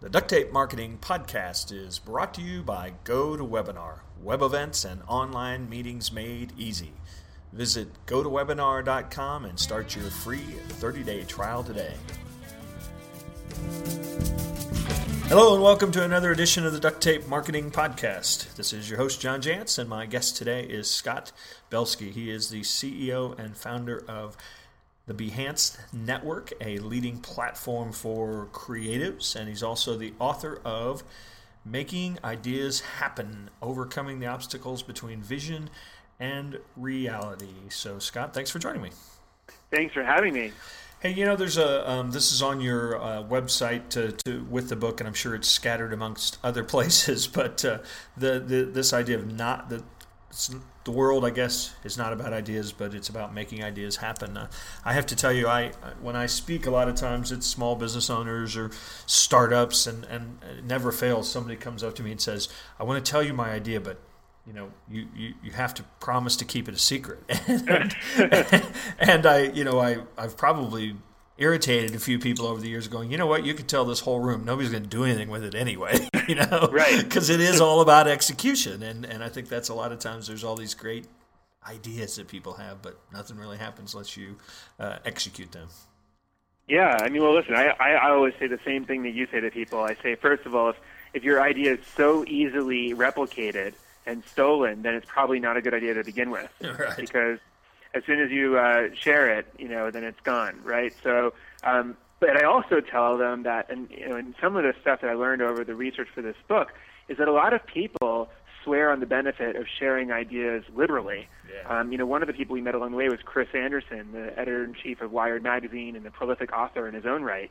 The Duct Tape Marketing Podcast is brought to you by GoToWebinar, web events and online meetings made easy. Visit gotowebinar.com and start your free 30 day trial today. Hello, and welcome to another edition of the Duct Tape Marketing Podcast. This is your host, John Jantsch, and my guest today is Scott Belsky. He is the CEO and founder of the Behance Network, a leading platform for creatives, and he's also the author of Making Ideas Happen Overcoming the Obstacles Between Vision and Reality. So, Scott, thanks for joining me. Thanks for having me. Hey, you know, there's a um, this is on your uh, website to, to, with the book, and I'm sure it's scattered amongst other places. But uh, the, the this idea of not the the world, I guess, is not about ideas, but it's about making ideas happen. Uh, I have to tell you, I when I speak, a lot of times it's small business owners or startups, and and it never fails. Somebody comes up to me and says, "I want to tell you my idea, but." You know, you, you, you have to promise to keep it a secret, and, and I, you know, I I've probably irritated a few people over the years going, you know what, you could tell this whole room nobody's going to do anything with it anyway, you know, right? Because it is all about execution, and and I think that's a lot of times there's all these great ideas that people have, but nothing really happens unless you uh, execute them. Yeah, I mean, well, listen, I, I I always say the same thing that you say to people. I say, first of all, if if your idea is so easily replicated and stolen, then it's probably not a good idea to begin with, right. because as soon as you uh, share it, you know, then it's gone, right? So, um, but I also tell them that, and you know, and some of the stuff that I learned over the research for this book is that a lot of people swear on the benefit of sharing ideas liberally. Yeah. Um, you know, one of the people we met along the way was Chris Anderson, the editor in chief of Wired magazine and a prolific author in his own right.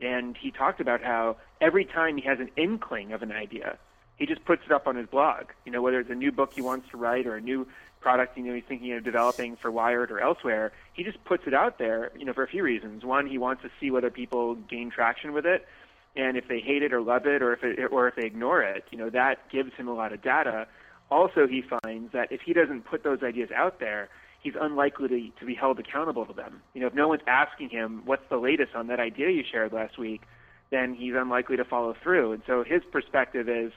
And he talked about how every time he has an inkling of an idea, he just puts it up on his blog. You know, whether it's a new book he wants to write or a new product you know he's thinking of developing for Wired or elsewhere, he just puts it out there, you know, for a few reasons. One, he wants to see whether people gain traction with it, and if they hate it or love it, or if it, or if they ignore it, you know, that gives him a lot of data. Also, he finds that if he doesn't put those ideas out there, he's unlikely to, to be held accountable to them. You know, if no one's asking him what's the latest on that idea you shared last week, then he's unlikely to follow through. And so his perspective is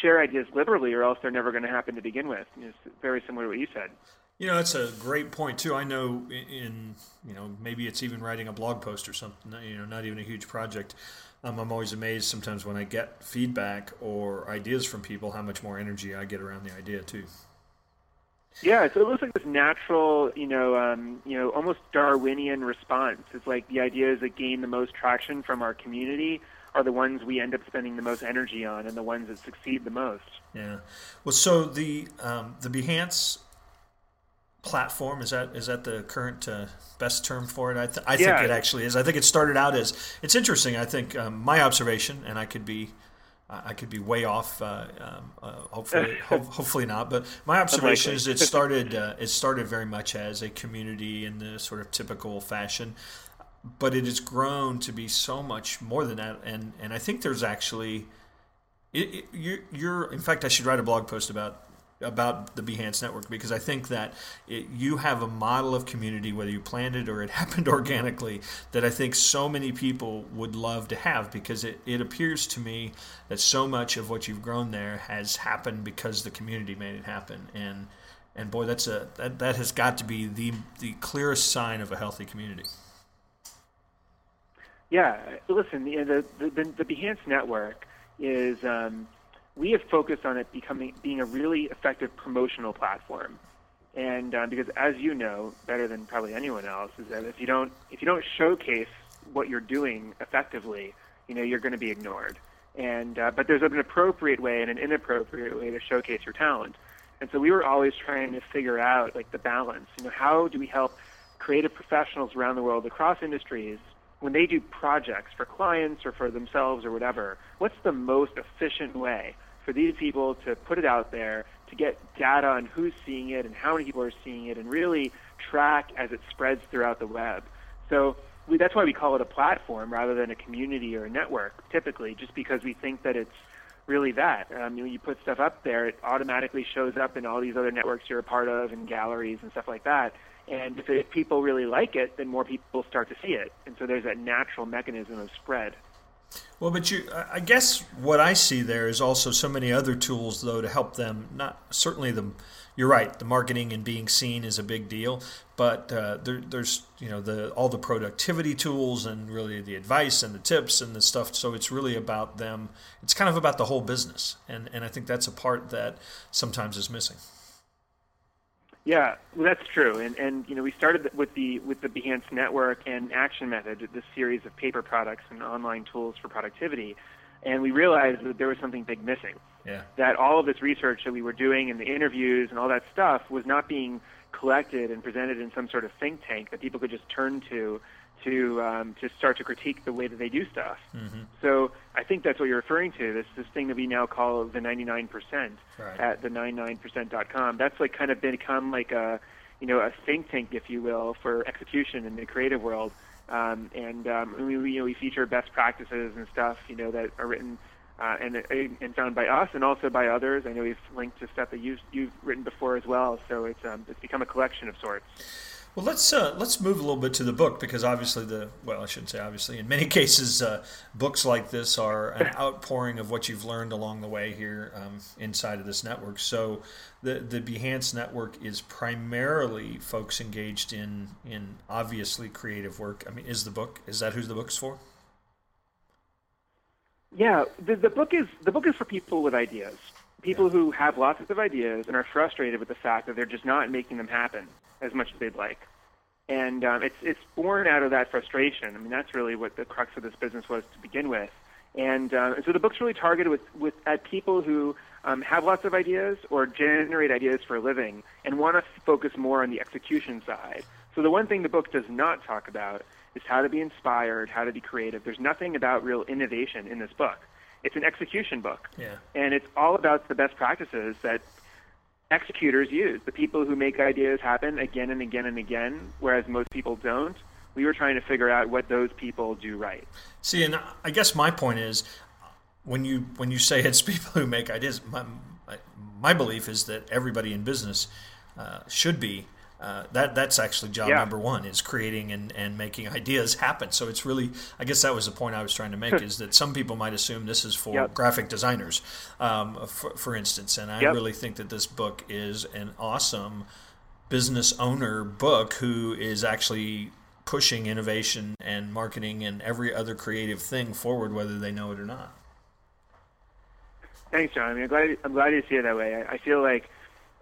share ideas liberally, or else they're never going to happen to begin with. It's very similar to what you said. You know, that's a great point too. I know in you know maybe it's even writing a blog post or something. You know, not even a huge project. Um, I'm always amazed sometimes when I get feedback or ideas from people how much more energy I get around the idea too. Yeah, so it looks like this natural, you know, um, you know, almost Darwinian response. It's like the ideas that gain the most traction from our community are the ones we end up spending the most energy on and the ones that succeed the most. Yeah. Well, so the um, the Behance platform is that is that the current uh, best term for it? I, th- I yeah. think it actually is. I think it started out as it's interesting. I think um, my observation, and I could be. I could be way off. Uh, um, uh, hopefully, ho- hopefully not. But my observation is it started. Uh, it started very much as a community in the sort of typical fashion, but it has grown to be so much more than that. And and I think there's actually, it, it, you're, you're. In fact, I should write a blog post about about the Behance network because I think that it, you have a model of community, whether you planned it or it happened organically, that I think so many people would love to have because it, it appears to me that so much of what you've grown there has happened because the community made it happen. And and boy, that's a that, that has got to be the the clearest sign of a healthy community. Yeah, listen, the the the, the Behance network is um, we have focused on it becoming being a really effective promotional platform, and uh, because as you know better than probably anyone else, is that if you don't if you don't showcase what you're doing effectively, you know you're going to be ignored. And uh, but there's an appropriate way and an inappropriate way to showcase your talent, and so we were always trying to figure out like the balance. You know, how do we help creative professionals around the world across industries when they do projects for clients or for themselves or whatever, what's the most efficient way for these people to put it out there, to get data on who's seeing it and how many people are seeing it, and really track as it spreads throughout the web? So we, that's why we call it a platform rather than a community or a network, typically, just because we think that it's really that. Um, know, you put stuff up there, it automatically shows up in all these other networks you're a part of and galleries and stuff like that. And if, if people really like it, then more people start to see it. And so there's that natural mechanism of spread. Well, but you, I guess what I see there is also so many other tools, though, to help them. Not certainly the, you're right. The marketing and being seen is a big deal, but uh, there, there's you know the all the productivity tools and really the advice and the tips and the stuff. So it's really about them. It's kind of about the whole business, and and I think that's a part that sometimes is missing. Yeah, well, that's true. And and you know, we started with the with the Behance network and Action Method, this series of paper products and online tools for productivity, and we realized that there was something big missing. Yeah. That all of this research that we were doing and the interviews and all that stuff was not being collected and presented in some sort of think tank that people could just turn to to um, to start to critique the way that they do stuff. Mm-hmm. So I think that's what you're referring to. This this thing that we now call the 99% right. at the 99%.com. That's like kind of become like a you know a think tank, if you will, for execution in the creative world. Um, and um, we, we, you know we feature best practices and stuff you know that are written uh, and and found by us and also by others. I know we've linked to stuff that you've you've written before as well. So it's um, it's become a collection of sorts. Well, let's uh, let's move a little bit to the book because obviously the well, I shouldn't say obviously. In many cases, uh, books like this are an outpouring of what you've learned along the way here um, inside of this network. So, the the Behance network is primarily folks engaged in in obviously creative work. I mean, is the book is that who the book's for? Yeah, the, the book is the book is for people with ideas, people yeah. who have lots of ideas and are frustrated with the fact that they're just not making them happen as much as they'd like. And um, it's it's born out of that frustration. I mean, that's really what the crux of this business was to begin with. And, uh, so the book's really targeted with, with at people who um, have lots of ideas or generate ideas for a living and want to focus more on the execution side. So the one thing the book does not talk about is how to be inspired, how to be creative. There's nothing about real innovation in this book. It's an execution book. Yeah. And it's all about the best practices that executors use, the people who make ideas happen again and again and again, whereas most people don't. We were trying to figure out what those people do right. See, and I guess my point is, when you when you say it's people who make ideas, my, my belief is that everybody in business uh, should be uh, that that's actually job yeah. number one is creating and, and making ideas happen. So it's really, I guess that was the point I was trying to make is that some people might assume this is for yep. graphic designers, um, for, for, instance. And I yep. really think that this book is an awesome business owner book who is actually pushing innovation and marketing and every other creative thing forward, whether they know it or not. Thanks, John. I mean, I'm glad, I'm glad you see it that way. I, I feel like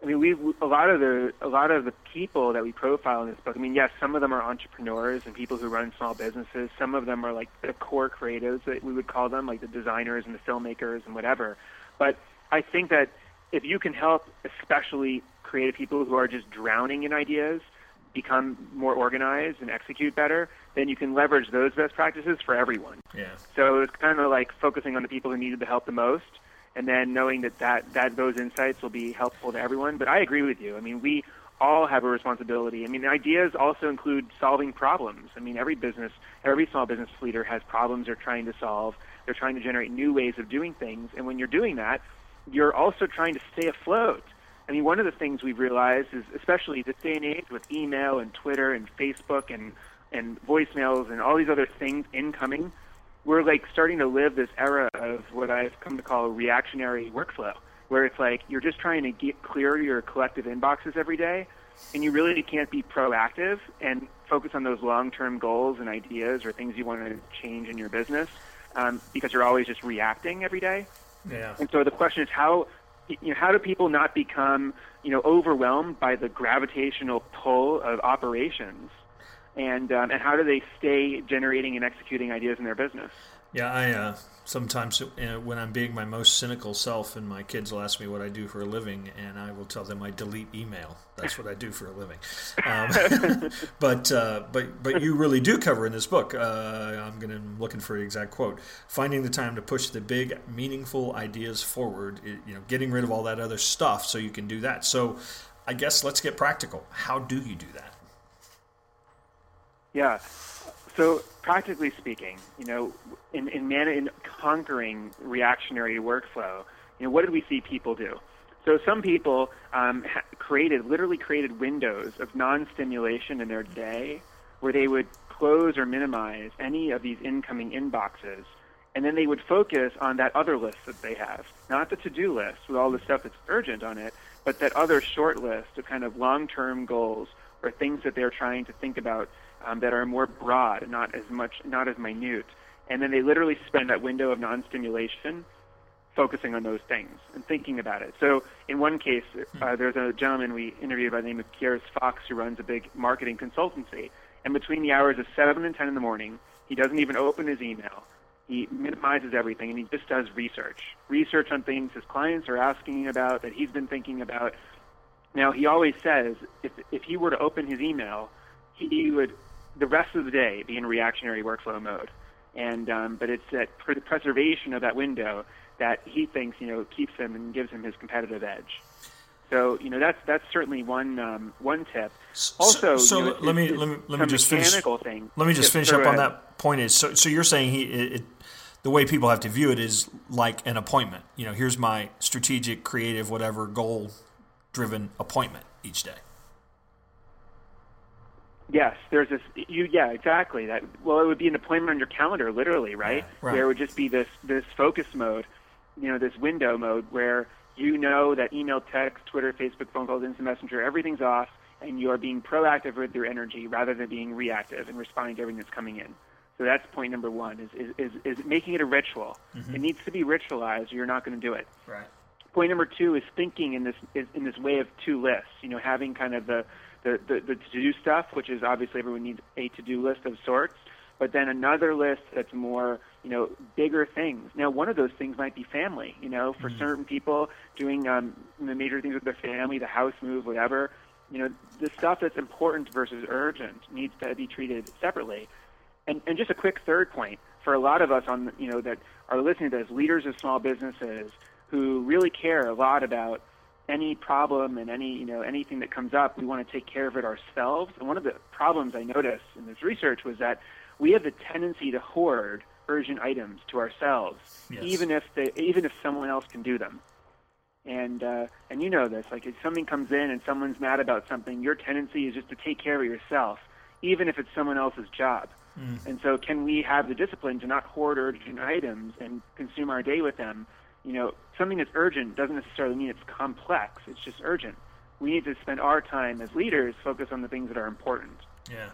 I mean, we a lot of the a lot of the people that we profile in this book. I mean, yes, some of them are entrepreneurs and people who run small businesses. Some of them are like the core creatives that we would call them, like the designers and the filmmakers and whatever. But I think that if you can help, especially creative people who are just drowning in ideas, become more organized and execute better, then you can leverage those best practices for everyone. Yeah. So it's kind of like focusing on the people who needed the help the most and then knowing that, that that those insights will be helpful to everyone. But I agree with you. I mean, we all have a responsibility. I mean, ideas also include solving problems. I mean, every business, every small business leader has problems they're trying to solve. They're trying to generate new ways of doing things, and when you're doing that, you're also trying to stay afloat. I mean, one of the things we've realized is, especially this day and age with email and Twitter and Facebook and and voicemails and all these other things incoming, we're like starting to live this era of what I've come to call reactionary workflow, where it's like you're just trying to get clear your collective inboxes every day, and you really can't be proactive and focus on those long-term goals and ideas or things you want to change in your business um, because you're always just reacting every day. Yeah. And so the question is how you know how do people not become you know overwhelmed by the gravitational pull of operations and um, and how do they stay generating and executing ideas in their business? Yeah, I uh, sometimes uh, when I'm being my most cynical self, and my kids will ask me what I do for a living, and I will tell them I delete email. That's what I do for a living. Um, but uh, but but you really do cover in this book. Uh, I'm going to looking for the exact quote: finding the time to push the big, meaningful ideas forward. You know, getting rid of all that other stuff so you can do that. So, I guess let's get practical. How do you do that? Yeah. So practically speaking, you know, in in, man- in conquering reactionary workflow, you know, what did we see people do? So some people um, ha- created, literally created windows of non-stimulation in their day, where they would close or minimize any of these incoming inboxes, and then they would focus on that other list that they have, not the to-do list with all the stuff that's urgent on it, but that other short list of kind of long-term goals or things that they're trying to think about um, that are more broad not as much, not as minute. And then they literally spend that window of non-stimulation focusing on those things and thinking about it. So in one case, uh, there's a gentleman we interviewed by the name of Piers Fawkes who runs a big marketing consultancy. And between the hours of 7 and 10 in the morning, he doesn't even open his email. He minimizes everything and he just does research. Research on things his clients are asking about that he's been thinking about. Now, he always says if, if he were to open his email, he would, the rest of the day, be in reactionary workflow mode. And, um, but it's that for the preservation of that window that he thinks you know keeps him and gives him his competitive edge. So you know that's that's certainly one um, one tip. Also, so, so you know, let, me, let me let me just finish. Thing. Let me just finish up on that point. Is so so you're saying he it, it, the way people have to view it is like an appointment. You know, here's my strategic, creative, whatever goal driven appointment each day. Yes, there's this. You yeah, exactly. That well, it would be an appointment on your calendar, literally, right? Yeah, right. Where it would just be this this focus mode you know, this window mode where you know that email, text, Twitter, Facebook, phone calls, instant messenger, everything's off, and you are being proactive with your energy rather than being reactive and responding to everything that's coming in. So that's point number one: is is is, is making it a ritual. Mm-hmm. It needs to be ritualized, or you're not going to do it. Right. Point number two is thinking in this in this way of two lists. You know, having kind of the the, the, the to-do stuff, which is obviously everyone needs a to-do list of sorts, but then another list that's more you know bigger things now one of those things might be family you know for mm-hmm. certain people doing um the major things with their family the house move whatever you know the stuff that's important versus urgent needs to be treated separately and and just a quick third point for a lot of us on you know that are listening to this leaders of small businesses who really care a lot about any problem and any you know anything that comes up we want to take care of it ourselves and one of the problems i noticed in this research was that we have the tendency to hoard urgent items to ourselves, yes. even if they, even if someone else can do them. And uh, and you know this, like if something comes in and someone's mad about something, your tendency is just to take care of yourself, even if it's someone else's job. Mm. And so, can we have the discipline to not hoard urgent items and consume our day with them? You know, something that's urgent doesn't necessarily mean it's complex. It's just urgent. We need to spend our time as leaders focus on the things that are important. Yeah,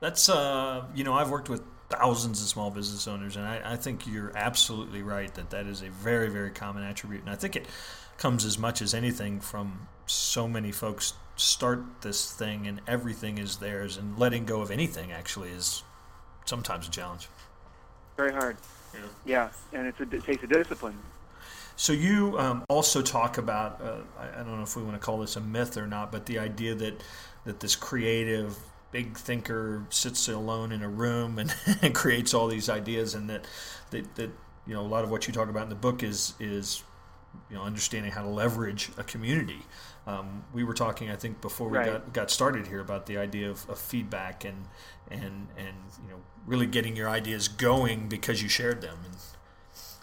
that's uh, you know I've worked with thousands of small business owners, and I, I, think you're absolutely right that that is a very very common attribute, and I think it comes as much as anything from so many folks start this thing and everything is theirs, and letting go of anything actually is sometimes a challenge. Very hard. Yeah, yeah and a, it takes a discipline. So you um, also talk about uh, I, I don't know if we want to call this a myth or not, but the idea that that this creative big thinker sits alone in a room and, and creates all these ideas, and that, that that you know a lot of what you talk about in the book is is you know understanding how to leverage a community. Um, we were talking, I think, before we right. got, got started here about the idea of, of, feedback and and and you know really getting your ideas going because you shared them. And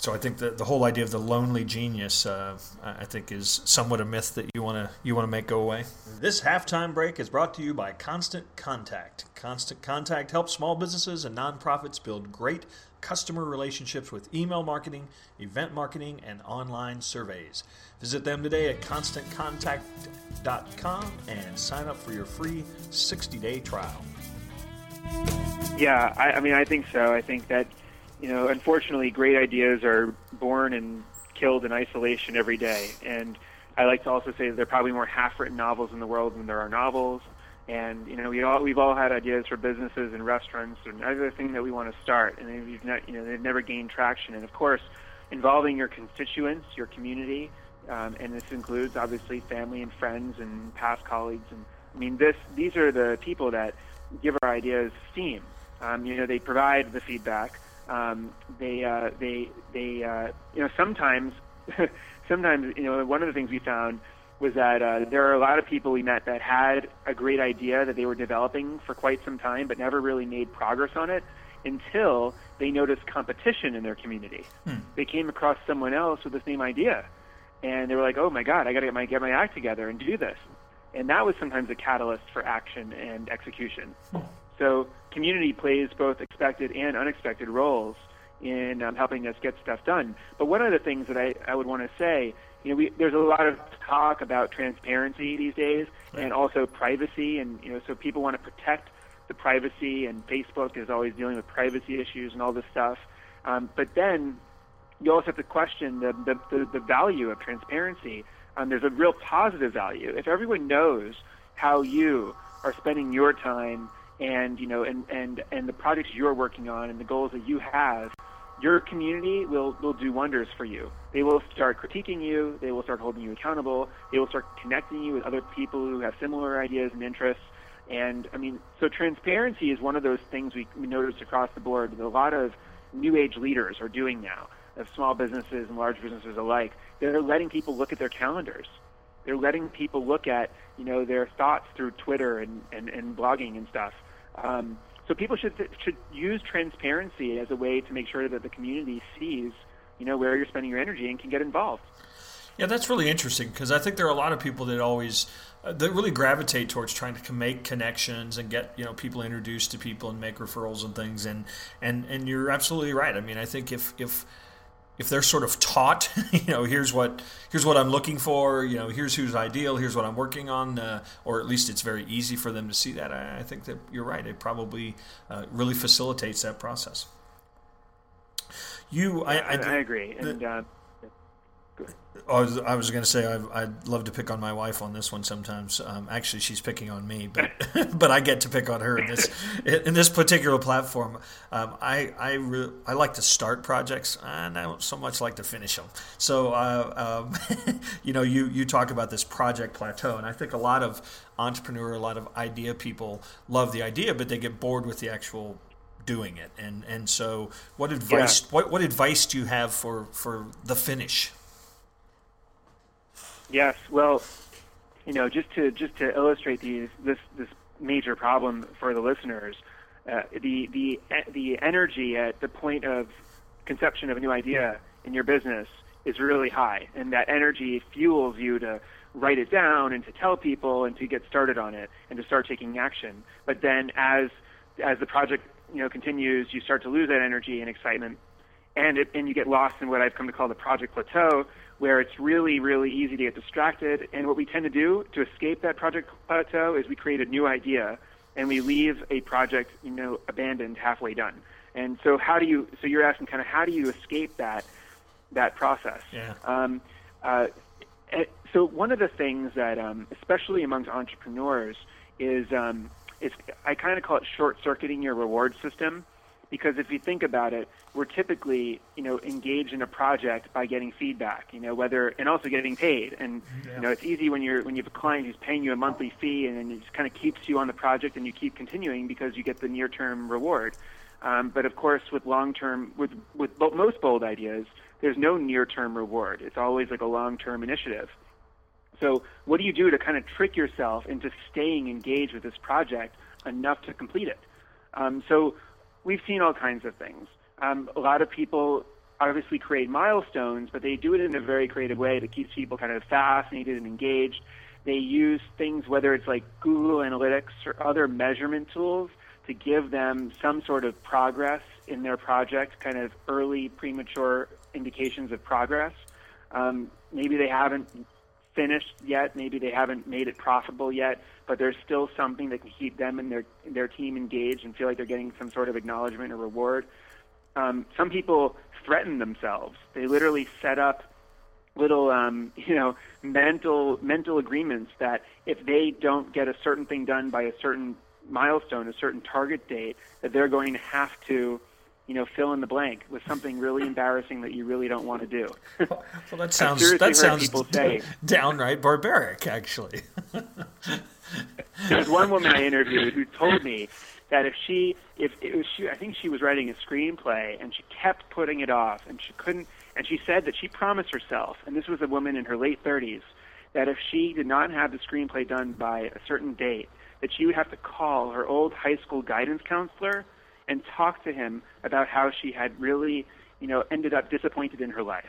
so I think that the whole idea of the lonely genius, uh, I think, is somewhat a myth that you want to you want to make go away. This halftime break is brought to you by Constant Contact. Constant Contact helps small businesses and nonprofits build great customer relationships with email marketing, event marketing, and online surveys. Visit them today at constantcontact.com and sign up for your free 60-day trial. Yeah, I, I mean, I think so. I think that you know, unfortunately, great ideas are born and killed in isolation every day. And I like to also say that there are probably more half-written novels in the world than there are novels. And you know, we all we've all had ideas for businesses and restaurants and other thing that we want to start, and they've not, you know they've never gained traction. And of course, involving your constituents, your community, um, and this includes obviously family and friends and past colleagues. And I mean, this these are the people that give our ideas steam. Um, you know, they provide the feedback um, they uh, they they uh, you know sometimes sometimes you know one of the things we found was that uh, there are a lot of people we met that had a great idea that they were developing for quite some time but never really made progress on it until they noticed competition in their community. Hmm. They came across someone else with the same idea and they were like, "Oh my god, I got to get my get my act together and do this." And that was sometimes a catalyst for action and execution. Hmm. So community plays both expected and unexpected roles in um, helping us get stuff done. But one of the things that I, I would want to say, you know, we, there's a lot of talk about transparency these days right. and also privacy, and you know, so people want to protect the privacy, and Facebook is always dealing with privacy issues and all this stuff. Um, but then you also have to question the, the, the, the value of transparency. Um, there's a real positive value. If everyone knows how you are spending your time and you know and, and, and the projects you're working on and the goals that you have, your community will, will do wonders for you. They will start critiquing you, they will start holding you accountable, they will start connecting you with other people who have similar ideas and interests. And I mean, so transparency is one of those things we, we across the board that a lot of new age leaders are doing now, of small businesses and large businesses alike. They're letting people look at their calendars. They're letting people look at, you know, their thoughts through Twitter and, and, and blogging and stuff. Um, so people should should use transparency as a way to make sure that the community sees, you know, where you're spending your energy and can get involved. Yeah, that's really interesting because I think there are a lot of people that always uh, that really gravitate towards trying to make connections and get you know people introduced to people and make referrals and things. And and and you're absolutely right. I mean, I think if if if they're sort of taught, you know, here's what here's what I'm looking for, you know, here's who's ideal, here's what I'm working on, uh, or at least it's very easy for them to see that. I, I think that you're right. It probably uh, really facilitates that process. You, I, I, I agree, and. Uh, I was, I was going to say I, would love to pick on my wife on this one sometimes. Um, actually, she's picking on me, but but I get to pick on her in this in this particular platform. Um, I I, re- I like to start projects, and I don't so much like to finish them. So uh, um, you know, you you talk about this project plateau, and I think a lot of entrepreneur, a lot of idea people love the idea, but they get bored with the actual doing it. And and so, what advice yeah. what what advice do you have for for the finish? Yes, well, you know, just to just to illustrate these this this major problem for the listeners, uh, the the the energy at the point of conception of a new idea in your business is really high, and that energy fuels you to write it down and to tell people and to get started on it and to start taking action. But then as as the project you know continues, you start to lose that energy and excitement, and it, and you get lost in what I've come to call the project plateau, where it's really, really easy to get distracted. And what we tend to do to escape that project plateau is we create a new idea and we leave a project, you know, abandoned halfway done. And so how do you, so you're asking kind of how do you escape that, that process? Yeah. Um, uh, eh, so one of the things that, um, especially amongst entrepreneurs, is, um, is I kind of call it short circuiting your reward system because if you think about it, we're typically, you know, engaged in a project by getting feedback, you know, whether and also getting paid. And yeah. you know, it's easy when you're when you have a client who's paying you a monthly fee, and then it just kind of keeps you on the project, and you keep continuing because you get the near-term reward. Um, but of course, with long-term, with with most bold ideas, there's no near-term reward. It's always like a long-term initiative. So, what do you do to kind of trick yourself into staying engaged with this project enough to complete it? Um, so, we've seen all kinds of things. Um, a lot of people obviously create milestones, but they do it in a very creative way that keeps people kind of fascinated and engaged. They use things, whether it's like Google Analytics or other measurement tools, to give them some sort of progress in their project, kind of early, premature indications of progress. Um, maybe they haven't finished yet, maybe they haven't made it profitable yet, but there's still something that can keep them and their their team engaged and feel like they're getting some sort of acknowledgement or reward. Um, some people threaten themselves. They literally set up little um, you know mental mental agreements that if they don't get a certain thing done by a certain milestone, a certain target date, that they're going to have to you know, fill in the blank with something really embarrassing that you really don't want to do. well, that sounds that sounds people say, downright barbaric, actually. There's one woman I interviewed who told me that if she, if it was she, I think she was writing a screenplay and she kept putting it off and she couldn't, and she said that she promised herself, and this was a woman in her late 30s, that if she did not have the screenplay done by a certain date, that she would have to call her old high school guidance counselor and talked to him about how she had really, you know, ended up disappointed in her life.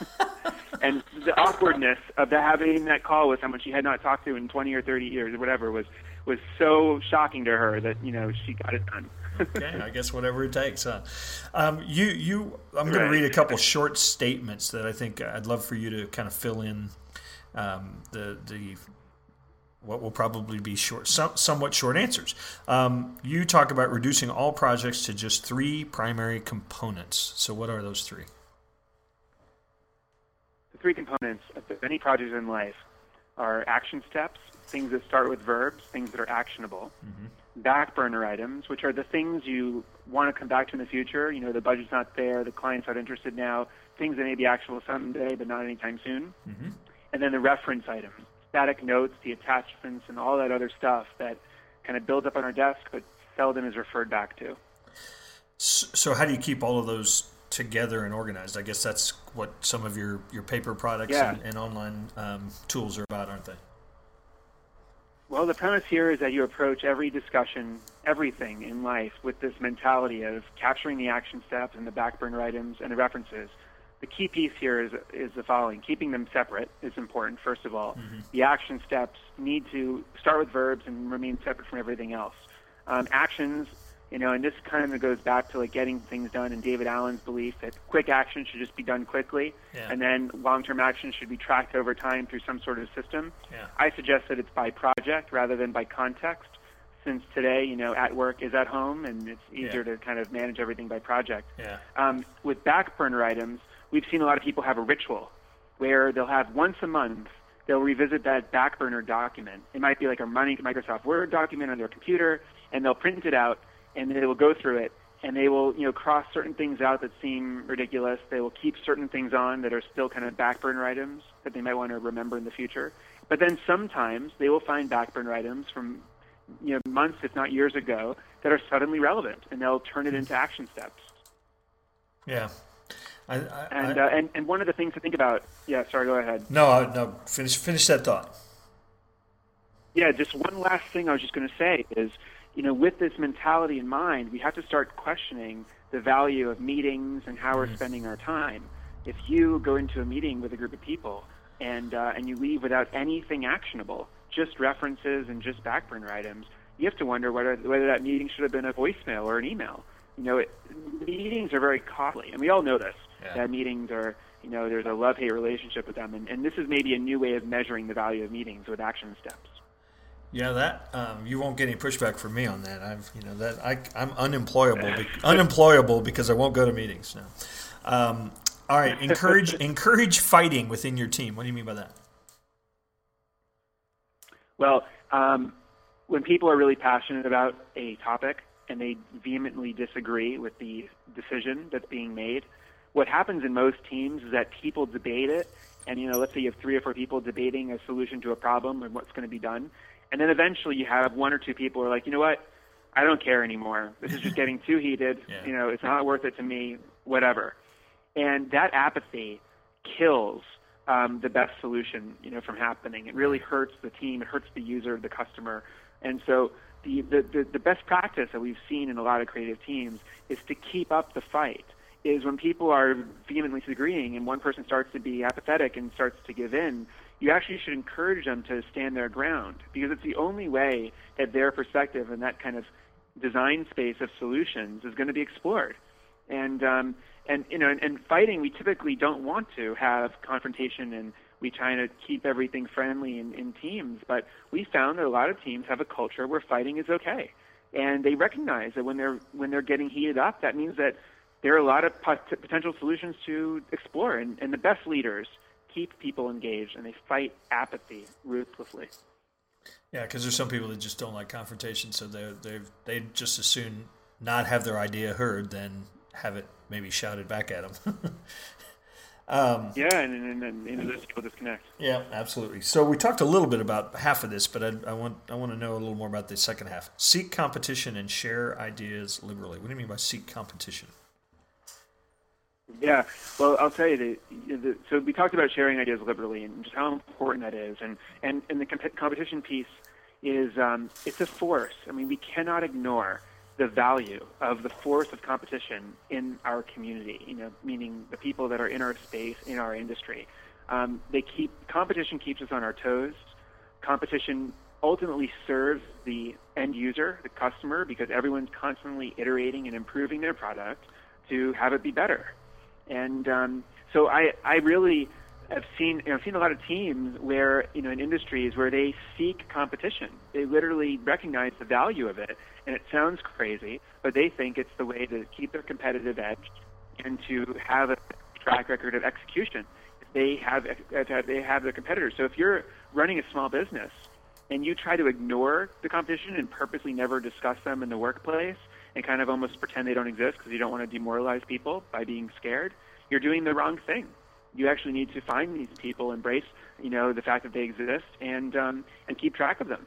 and the awkwardness of the, having that call with someone she had not talked to in 20 or 30 years or whatever was was so shocking to her that you know she got it done. okay, I guess whatever it takes. Huh? Um, you, you, I'm going to read a couple short statements that I think I'd love for you to kind of fill in um, the the what will probably be short, some, somewhat short answers. Um, you talk about reducing all projects to just three primary components. So, what are those three? The three components of any project in life are action steps, things that start with verbs, things that are actionable. Mm-hmm. Back burner items, which are the things you want to come back to in the future. You know, the budget's not there, the client's not interested now, things that may be actionable someday, but not anytime soon. Mm-hmm. And then the reference items, static notes, the attachments, and all that other stuff that kind of builds up on our desk, but seldom is referred back to. So, how do you keep all of those together and organized? I guess that's what some of your, your paper products yeah. and, and, online um, tools are about, aren't they? Well, the premise here is that you approach every discussion, everything in life, with this mentality of capturing the action steps and the back burner items and the references. The key piece here is, is the following keeping them separate is important, first of all. Mm-hmm. The action steps need to start with verbs and remain separate from everything else. Um, actions you know, and this kind of goes back to like getting things done and David Allen's belief that quick action should just be done quickly, yeah. and then long-term action should be tracked over time through some sort of system. Yeah. I suggest that it's by project rather than by context, since today, you know, at work is at home, and it's easier yeah. to kind of manage everything by project. Um, with back burner items, we've seen a lot of people have a ritual where they'll have once a month they'll revisit that back burner document. It might be like a Microsoft Word document on their computer, and they'll print it out and they will go through it and they will you know cross certain things out that seem ridiculous. They will keep certain things on that are still kind of back burner items that they might want to remember in the future. But then sometimes they will find back burner items from you know months, if not years ago, that are suddenly relevant, and they'll turn it into action steps. Yeah. I, I, and, I, uh, and and one of the things to think about. Yeah, sorry. Go ahead. No, no. Finish finish that thought. Yeah, just one last thing I was just going to say is you know, with this mentality in mind, we have to start questioning the value of meetings and how we're mm-hmm. spending our time. If you go into a meeting with a group of people and uh, and you leave without anything actionable, just references and just backburner items, you have to wonder whether whether that meeting should have been a voicemail or an email. You know, it, meetings are very costly, and we all know this. Yeah. That meetings are, you know, there's a love-hate relationship with them, and, and this is maybe a new way of measuring the value of meetings with action steps. Yeah, that um, you won't get any pushback from me on that. I've you know that I I'm unemployable be, unemployable because I won't go to meetings now. Um, all right, encourage encourage fighting within your team. What do you mean by that? Well, um, when people are really passionate about a topic and they vehemently disagree with the decision that's being made, what happens in most teams is that people debate it, and you know, let's say you have three or four people debating a solution to a problem and what's going to be done and then eventually you have one or two people who are like, you know what? I don't care anymore. This is just getting too heated. Yeah. You know, it's not worth it to me, whatever. And that apathy kills um, the best solution, you know, from happening. It really hurts the team. It hurts the user, the customer. And so the, the, the, the best practice that we've seen in a lot of creative teams is to keep up the fight is when people are vehemently disagreeing and one person starts to be apathetic and starts to give in, you actually should encourage them to stand their ground because it's the only way that their perspective and that kind of design space of solutions is going to be explored. And um, and you know, and, and fighting, we typically don't want to have confrontation, and we try to keep everything friendly in, in teams. But we found that a lot of teams have a culture where fighting is okay, and they recognize that when they're when they're getting heated up, that means that there are a lot of pot- potential solutions to explore. And, and the best leaders keep people engaged and they fight apathy ruthlessly. Yeah, because there's some people that just don't like confrontation, so they they they just as soon not have their idea heard than have it maybe shouted back at them. um, yeah, and, and, and, and those people disconnect. Yeah, absolutely. So we talked a little bit about half of this, but I, I, want I want to know a little more about the second half. Seek competition and share ideas liberally. What do you mean by seek competition? Yeah, well, I'll tell you that. So we talked about sharing ideas liberally and just how important that is, and and, and the comp- competition piece is um, it's a force. I mean, we cannot ignore the value of the force of competition in our community. You know, meaning the people that are in our space, in our industry. Um, they keep competition keeps us on our toes. Competition ultimately serves the end user, the customer, because everyone's constantly iterating and improving their product to have it be better. And um, so I, I really have seen you know, I've seen a lot of teams where you know in industries where they seek competition. They literally recognize the value of it, and it sounds crazy, but they think it's the way to keep their competitive edge and to have a track record of execution. They have they have their competitors. So if you're running a small business and you try to ignore the competition and purposely never discuss them in the workplace and kind of almost pretend they don't exist because you don't want to demoralize people by being scared, you're doing the wrong thing. You actually need to find these people, embrace you know the fact that they exist, and um, and keep track of them.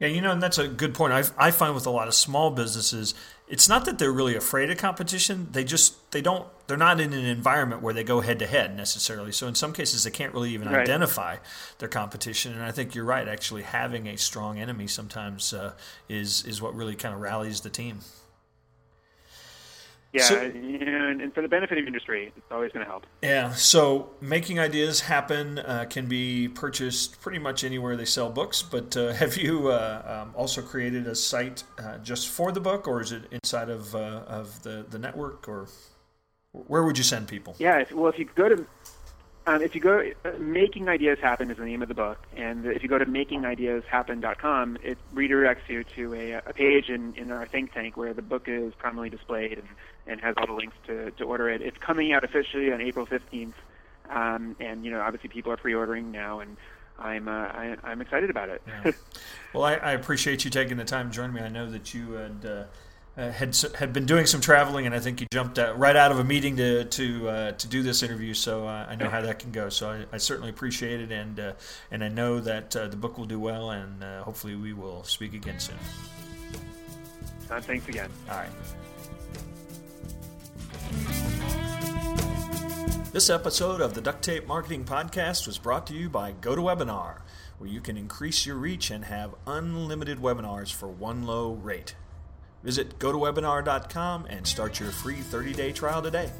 Yeah, you know, and that's a good point. I, I find with a lot of small businesses, it's not that they're really afraid of competition. They just they don't they're not in an environment where they go head to head necessarily. So in some cases, they can't really even right. identify their competition. And I think you're right. Actually, having a strong enemy sometimes uh, is is what really kind of rallies the team. Yeah, so, and, and, for the benefit of industry, it's always going to help. Yeah, so making ideas happen uh, can be purchased pretty much anywhere they sell books. But uh, have you uh, um, also created a site uh, just for the book, or is it inside of uh, of the the network, or where would you send people? Yeah, well, if you go to um, if you go, uh, Making Ideas Happen is the name of the book, and if you go to makingideashappen.com, it redirects you to a, a page in, in our think tank where the book is prominently displayed and, and has all the links to, to order it. It's coming out officially on April 15th, um, and you know obviously people are pre-ordering now, and I'm uh, I, am excited about it. yeah. Well, I, I, appreciate you taking the time to join me. I know that you had. Uh, uh, had had been doing some traveling, and I think you jumped out, right out of a meeting to to uh, to do this interview. So uh, I know how that can go. So I, I certainly appreciate it, and uh, and I know that uh, the book will do well, and uh, hopefully we will speak again soon. thanks again. All right. This episode of the Duct Tape Marketing Podcast was brought to you by GoToWebinar, where you can increase your reach and have unlimited webinars for one low rate. Visit gotowebinar.com and start your free 30 day trial today.